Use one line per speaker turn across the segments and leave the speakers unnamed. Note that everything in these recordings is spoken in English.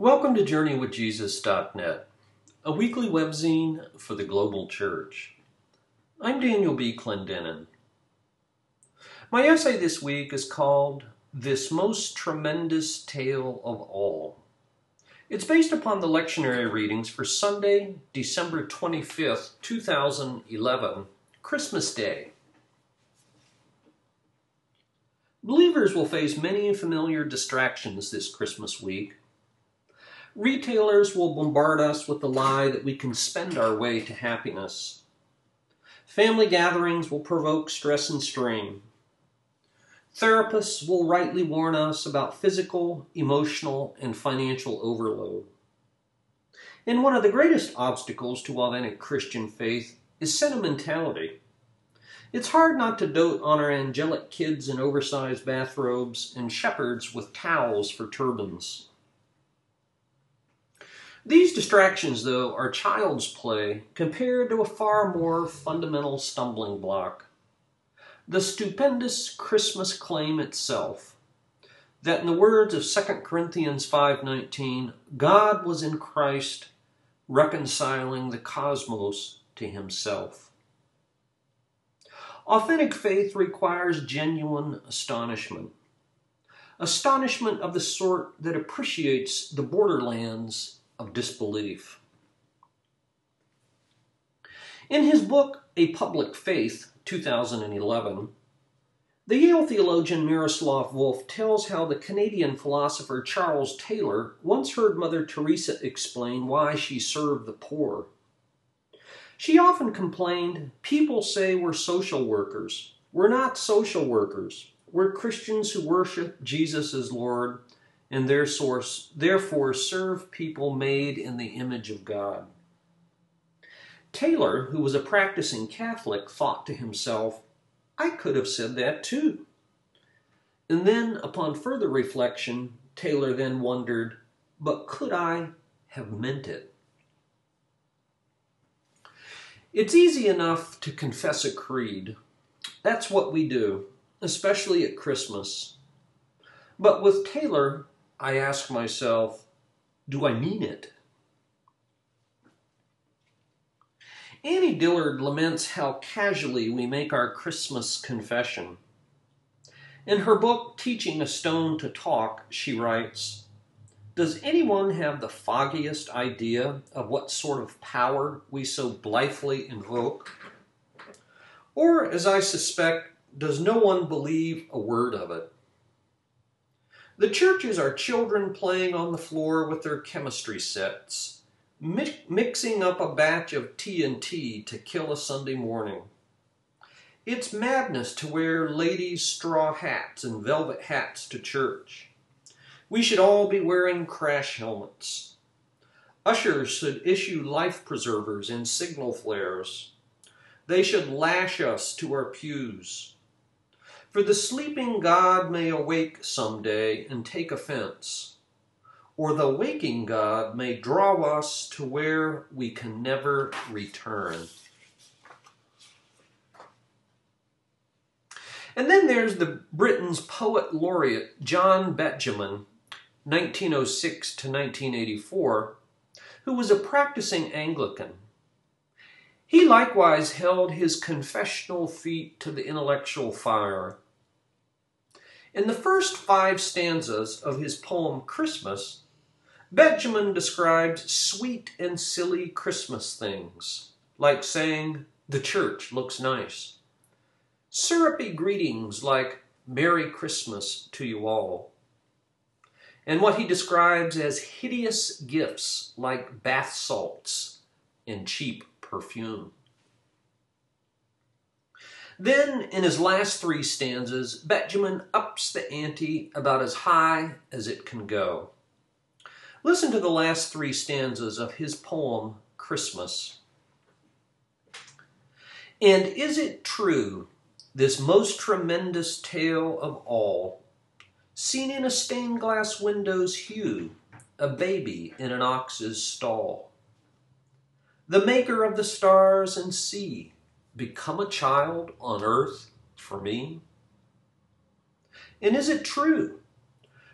Welcome to JourneyWithJesus.net, a weekly webzine for the global church. I'm Daniel B. Clendenin. My essay this week is called This Most Tremendous Tale of All. It's based upon the lectionary readings for Sunday, December 25th, 2011, Christmas Day. Believers will face many familiar distractions this Christmas week. Retailers will bombard us with the lie that we can spend our way to happiness. Family gatherings will provoke stress and strain. Therapists will rightly warn us about physical, emotional, and financial overload. And one of the greatest obstacles to authentic Christian faith is sentimentality. It's hard not to dote on our angelic kids in oversized bathrobes and shepherds with towels for turbans. These distractions, though, are child's play compared to a far more fundamental stumbling block. The stupendous Christmas claim itself, that in the words of 2 Corinthians 5:19, God was in Christ reconciling the cosmos to himself. Authentic faith requires genuine astonishment. Astonishment of the sort that appreciates the borderlands of disbelief. In his book, A Public Faith, 2011, the Yale theologian Miroslav Volf tells how the Canadian philosopher Charles Taylor once heard Mother Teresa explain why she served the poor. She often complained, People say we're social workers. We're not social workers. We're Christians who worship Jesus as Lord and their source, therefore serve people made in the image of God. Taylor, who was a practicing Catholic, thought to himself, I could have said that too. And then, upon further reflection, Taylor then wondered, but could I have meant it? It's easy enough to confess a creed. That's what we do, especially at Christmas. But with Taylor, I ask myself, do I mean it? Annie Dillard laments how casually we make our Christmas confession. In her book, Teaching a Stone to Talk, she writes, does anyone have the foggiest idea of what sort of power we so blithely invoke? Or, as I suspect, does no one believe a word of it? The churches are children playing on the floor with their chemistry sets, mi- mixing up a batch of TNT to kill a Sunday morning. It's madness to wear ladies' straw hats and velvet hats to church. We should all be wearing crash helmets. Ushers should issue life preservers and signal flares. They should lash us to our pews. For the sleeping God may awake some day and take offense, or the waking God may draw us to where we can never return. And then there's the Britain's poet laureate John Betjeman, 1906 to 1984, who was a practicing Anglican. He likewise held his confessional feet to the intellectual fire. In the first five stanzas of his poem Christmas, Betjeman described sweet and silly Christmas things, like saying, The church looks nice. Syrupy greetings like, Merry Christmas to you all and what he describes as hideous gifts like bath salts and cheap perfume. Then, in his last three stanzas, Betjeman ups the ante about as high as it can go. Listen to the last three stanzas of his poem, Christmas. And is it true, this most tremendous tale of all, Seen in a stained glass window's hue, a baby in an ox's stall. The maker of the stars and sea, become a child on earth for me? And is it true?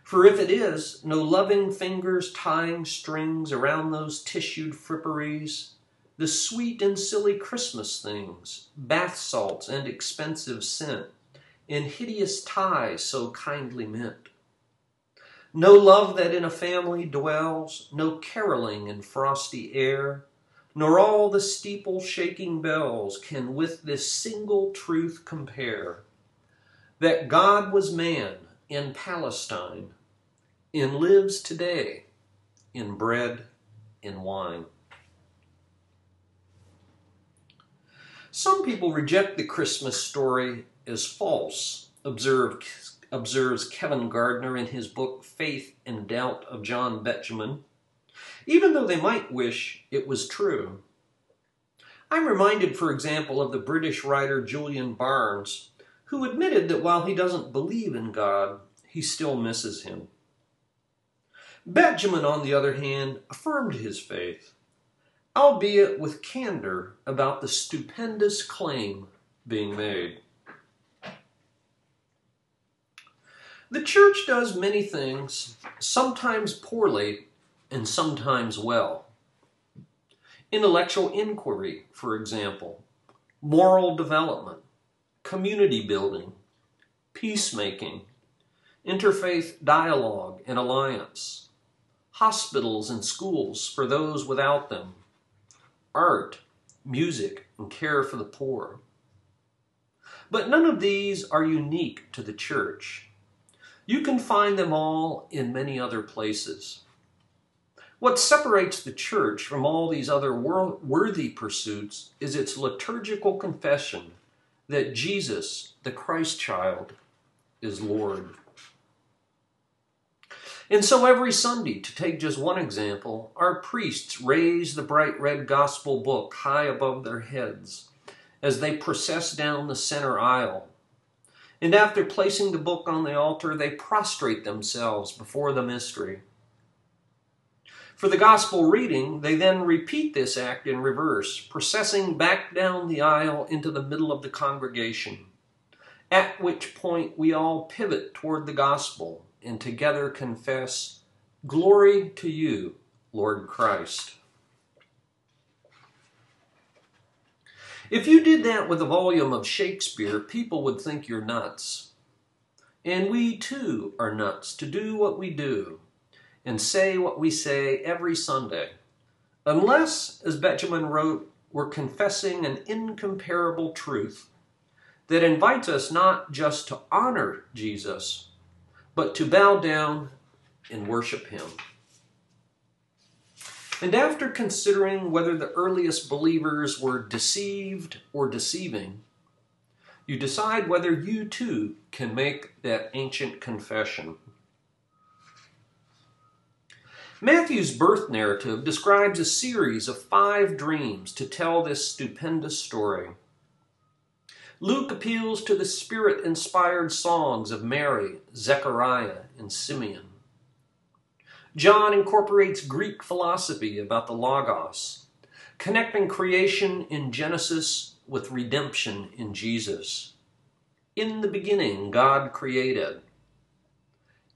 For if it is, no loving fingers tying strings around those tissued fripperies, the sweet and silly Christmas things, bath salts and expensive scent, in hideous ties so kindly meant. No love that in a family dwells, no caroling in frosty air, nor all the steeple shaking bells can with this single truth compare that God was man in Palestine and lives today in bread and wine. Some people reject the Christmas story as false, observed, observes Kevin Gardner in his book Faith and Doubt of John Betjeman, even though they might wish it was true. I'm reminded, for example, of the British writer Julian Barnes, who admitted that while he doesn't believe in God, he still misses him. Betjeman, on the other hand, affirmed his faith, albeit with candor about the stupendous claim being made. The church does many things, sometimes poorly and sometimes well. Intellectual inquiry, for example, moral development, community building, peacemaking, interfaith dialogue and alliance, hospitals and schools for those without them, art, music, and care for the poor. But none of these are unique to the church. You can find them all in many other places. What separates the church from all these other worthy pursuits is its liturgical confession that Jesus, the Christ child, is Lord. And so every Sunday, to take just one example, our priests raise the bright red gospel book high above their heads as they process down the center aisle and after placing the book on the altar, they prostrate themselves before the mystery. For the gospel reading, they then repeat this act in reverse, processing back down the aisle into the middle of the congregation, at which point we all pivot toward the gospel and together confess, Glory to you, Lord Christ. If you did that with a volume of Shakespeare, people would think you're nuts. And we too are nuts to do what we do and say what we say every Sunday. Unless, as Betjeman wrote, we're confessing an incomparable truth that invites us not just to honor Jesus, but to bow down and worship him. And after considering whether the earliest believers were deceived or deceiving, you decide whether you too can make that ancient confession. Matthew's birth narrative describes a series of five dreams to tell this stupendous story. Luke appeals to the spirit inspired songs of Mary, Zechariah, and Simeon. John incorporates Greek philosophy about the Logos, connecting creation in Genesis with redemption in Jesus. In the beginning, God created.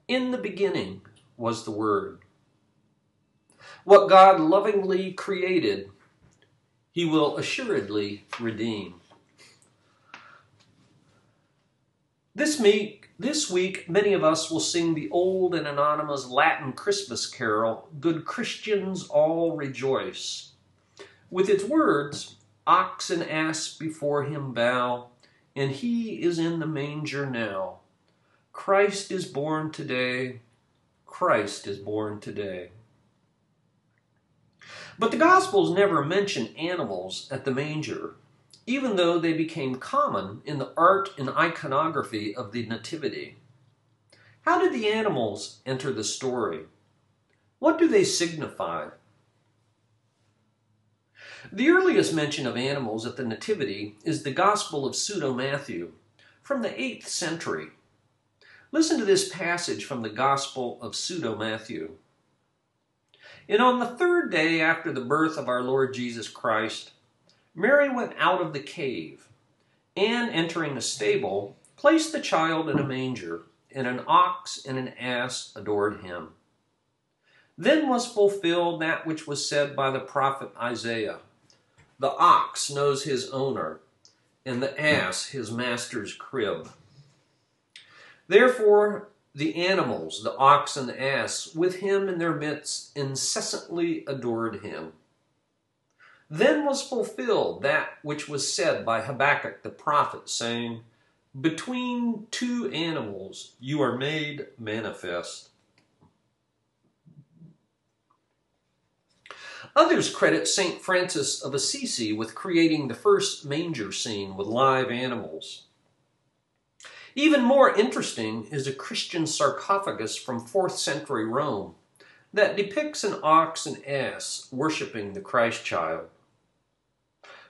In the beginning was the Word. What God lovingly created, He will assuredly redeem. This meet this week, many of us will sing the old and anonymous Latin Christmas carol, Good Christians All Rejoice. With its words, Ox and ass before him bow, and he is in the manger now. Christ is born today, Christ is born today. But the Gospels never mention animals at the manger even though they became common in the art and iconography of the Nativity. How did the animals enter the story? What do they signify? The earliest mention of animals at the Nativity is the Gospel of Pseudo Matthew from the 8th century. Listen to this passage from the Gospel of Pseudo Matthew. And on the third day after the birth of our Lord Jesus Christ, Mary went out of the cave, and entering the stable, placed the child in a manger, and an ox and an ass adored him. Then was fulfilled that which was said by the prophet Isaiah The ox knows his owner, and the ass his master's crib. Therefore, the animals, the ox and the ass, with him in their midst, incessantly adored him. Then was fulfilled that which was said by Habakkuk the prophet, saying, Between two animals you are made manifest. Others credit St. Francis of Assisi with creating the first manger scene with live animals. Even more interesting is a Christian sarcophagus from 4th century Rome that depicts an ox and ass worshiping the Christ child.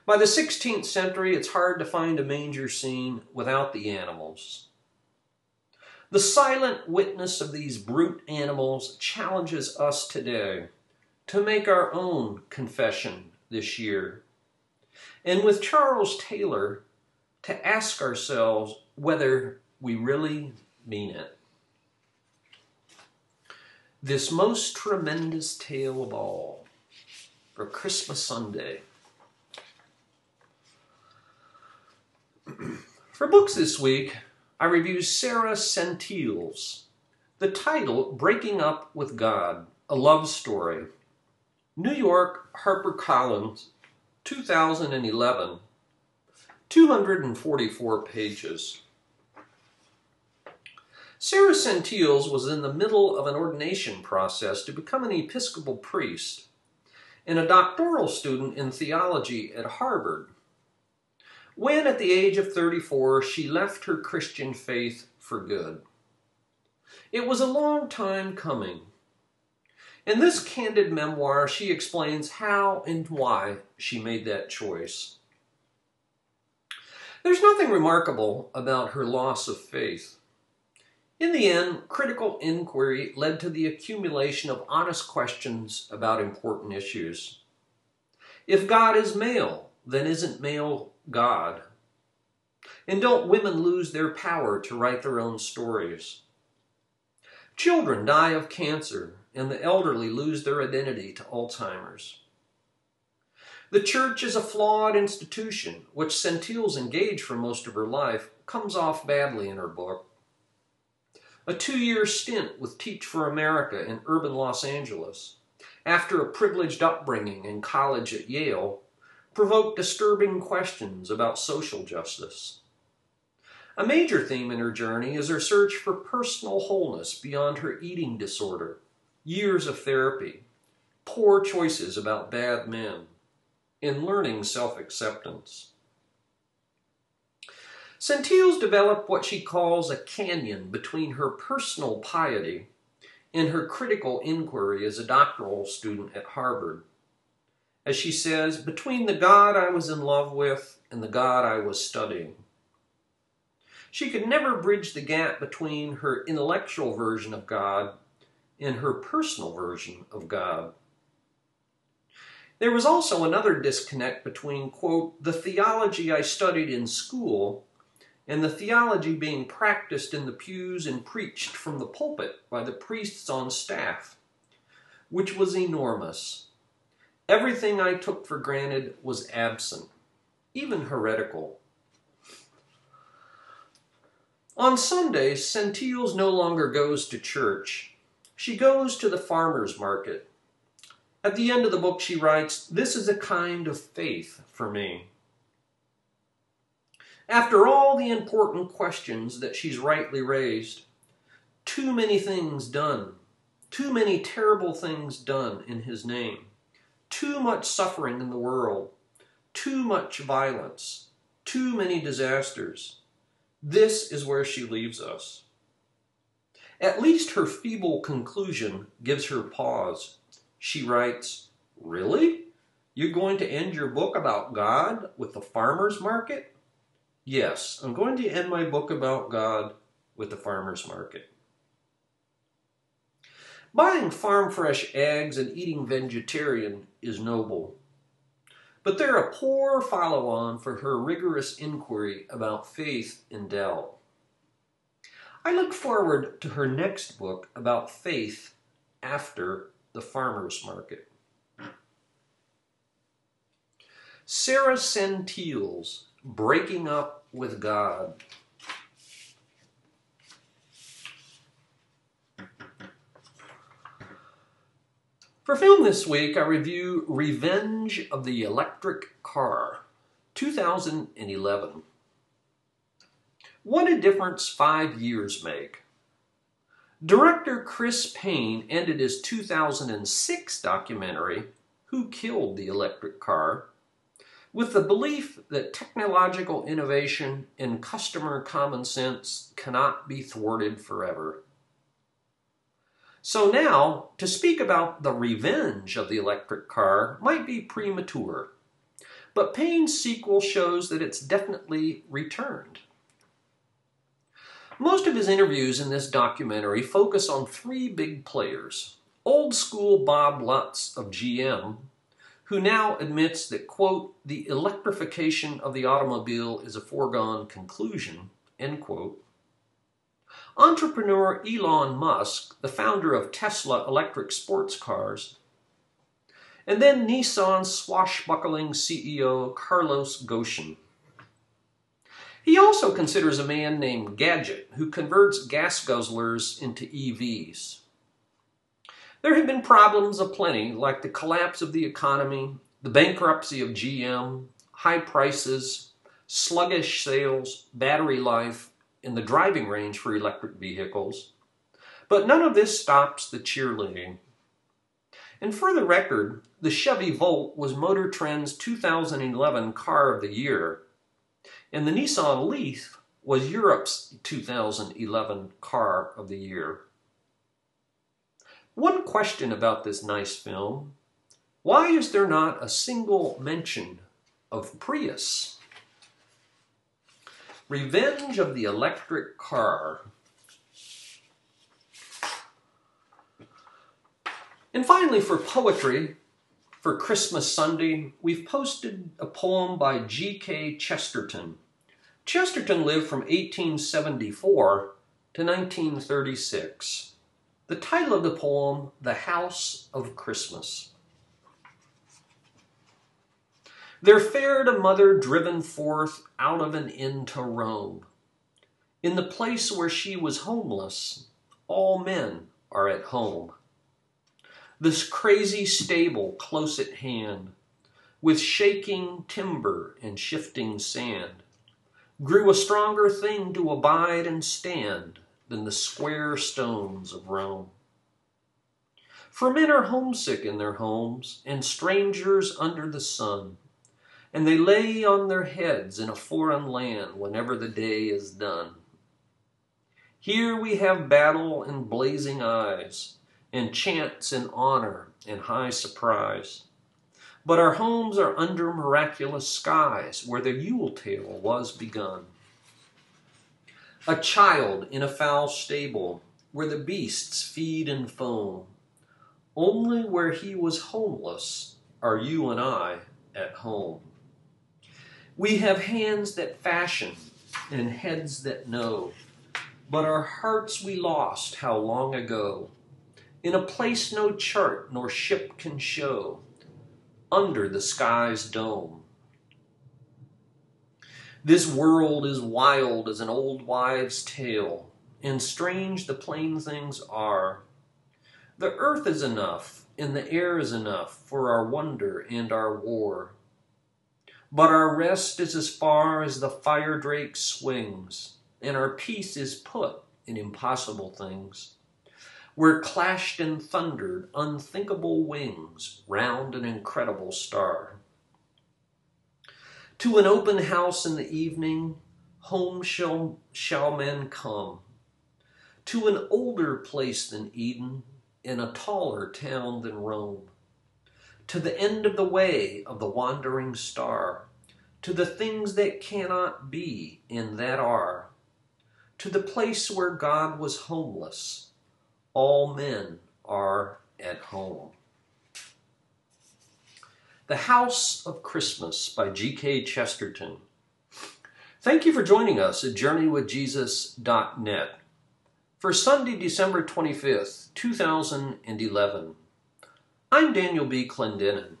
By the 16th century, it's hard to find a manger scene without the animals. The silent witness of these brute animals challenges us today to make our own confession this year. And with Charles Taylor, to ask ourselves whether we really mean it. This most tremendous tale of all for Christmas Sunday. for books this week, I review Sarah Sentilles The title, Breaking Up with God, a Love Story. New York, HarperCollins, 2011, 244 pages. Sarah Sentilles was in the middle of an ordination process to become an Episcopal priest and a doctoral student in theology at Harvard. When, at the age of 34, she left her Christian faith for good. It was a long time coming. In this candid memoir, she explains how and why she made that choice. There's nothing remarkable about her loss of faith. In the end, critical inquiry led to the accumulation of honest questions about important issues. If God is male, then isn't male God? And don't women lose their power to write their own stories? Children die of cancer, and the elderly lose their identity to Alzheimer's. The church is a flawed institution, which Sentilles engaged for most of her life, comes off badly in her book. A two year stint with Teach for America in urban Los Angeles, after a privileged upbringing in college at Yale, provoked disturbing questions about social justice. A major theme in her journey is her search for personal wholeness beyond her eating disorder, years of therapy, poor choices about bad men, and learning self acceptance. Sentilles developed what she calls a canyon between her personal piety and her critical inquiry as a doctoral student at Harvard. As she says, between the God I was in love with and the God I was studying. She could never bridge the gap between her intellectual version of God and her personal version of God. There was also another disconnect between, quote, the theology I studied in school and the theology being practiced in the pews and preached from the pulpit by the priests on staff, which was enormous. Everything I took for granted was absent, even heretical. On Sundays, Sentilles no longer goes to church. She goes to the farmer's market. At the end of the book, she writes, This is a kind of faith for me. After all the important questions that she's rightly raised, too many things done, too many terrible things done in his name, too much suffering in the world, too much violence, too many disasters. This is where she leaves us. At least her feeble conclusion gives her pause. She writes, Really? You're going to end your book about God with the farmer's market? Yes, I'm going to end my book about God with the farmer's market. Buying farm fresh eggs and eating vegetarian is noble, but they're a poor follow on for her rigorous inquiry about faith in doubt. I look forward to her next book about faith after the farmer's market. Sarah Sentilles Breaking Up with God. For film this week, I review Revenge of the Electric Car, 2011. What a difference five years make. Director Chris Payne ended his 2006 documentary, Who Killed the Electric Car, with the belief that technological innovation and customer common sense cannot be thwarted forever. So now, to speak about the revenge of the electric car might be premature, but Payne's sequel shows that it's definitely returned. Most of his interviews in this documentary focus on three big players. Old school Bob Lutz of GM, who now admits that, quote, the electrification of the automobile is a foregone conclusion, end quote. Entrepreneur Elon Musk, the founder of Tesla electric sports cars, and then Nissan swashbuckling CEO Carlos Ghosn. He also considers a man named Gadget who converts gas guzzlers into EVs. There have been problems aplenty, like the collapse of the economy, the bankruptcy of GM, high prices, sluggish sales, battery life, in the driving range for electric vehicles, but none of this stops the cheerleading. And for the record, the Chevy Volt was Motor Trend's 2011 Car of the Year, and the Nissan Leaf was Europe's 2011 Car of the Year. One question about this nice film why is there not a single mention of Prius? Revenge of the Electric Car. And finally, for poetry, for Christmas Sunday, we've posted a poem by G.K. Chesterton. Chesterton lived from 1874 to 1936. The title of the poem, The House of Christmas. There fared a mother driven forth out of an inn to roam. In the place where she was homeless, all men are at home. This crazy stable close at hand, with shaking timber and shifting sand, grew a stronger thing to abide and stand than the square stones of Rome. For men are homesick in their homes, and strangers under the sun and they lay on their heads in a foreign land whenever the day is done. Here we have battle and blazing eyes, and chance and honor and high surprise. But our homes are under miraculous skies, where the Yule tale was begun. A child in a foul stable, where the beasts feed and foam. Only where he was homeless are you and I at home. We have hands that fashion and heads that know, but our hearts we lost how long ago, in a place no chart nor ship can show, under the sky's dome. This world is wild as an old wives' tale, and strange the plain things are. The earth is enough, and the air is enough for our wonder and our war. But our rest is as far as the fire drake swings, and our peace is put in impossible things. Where clashed and thundered unthinkable wings round an incredible star. To an open house in the evening, home shall, shall men come. To an older place than Eden, in a taller town than Rome to the end of the way of the wandering star, to the things that cannot be and that are, to the place where God was homeless. All men are at home. The House of Christmas by G.K. Chesterton. Thank you for joining us at JourneyWithJesus.net. for Sunday, December 25th, 2011. I'm Daniel B. Clendenin.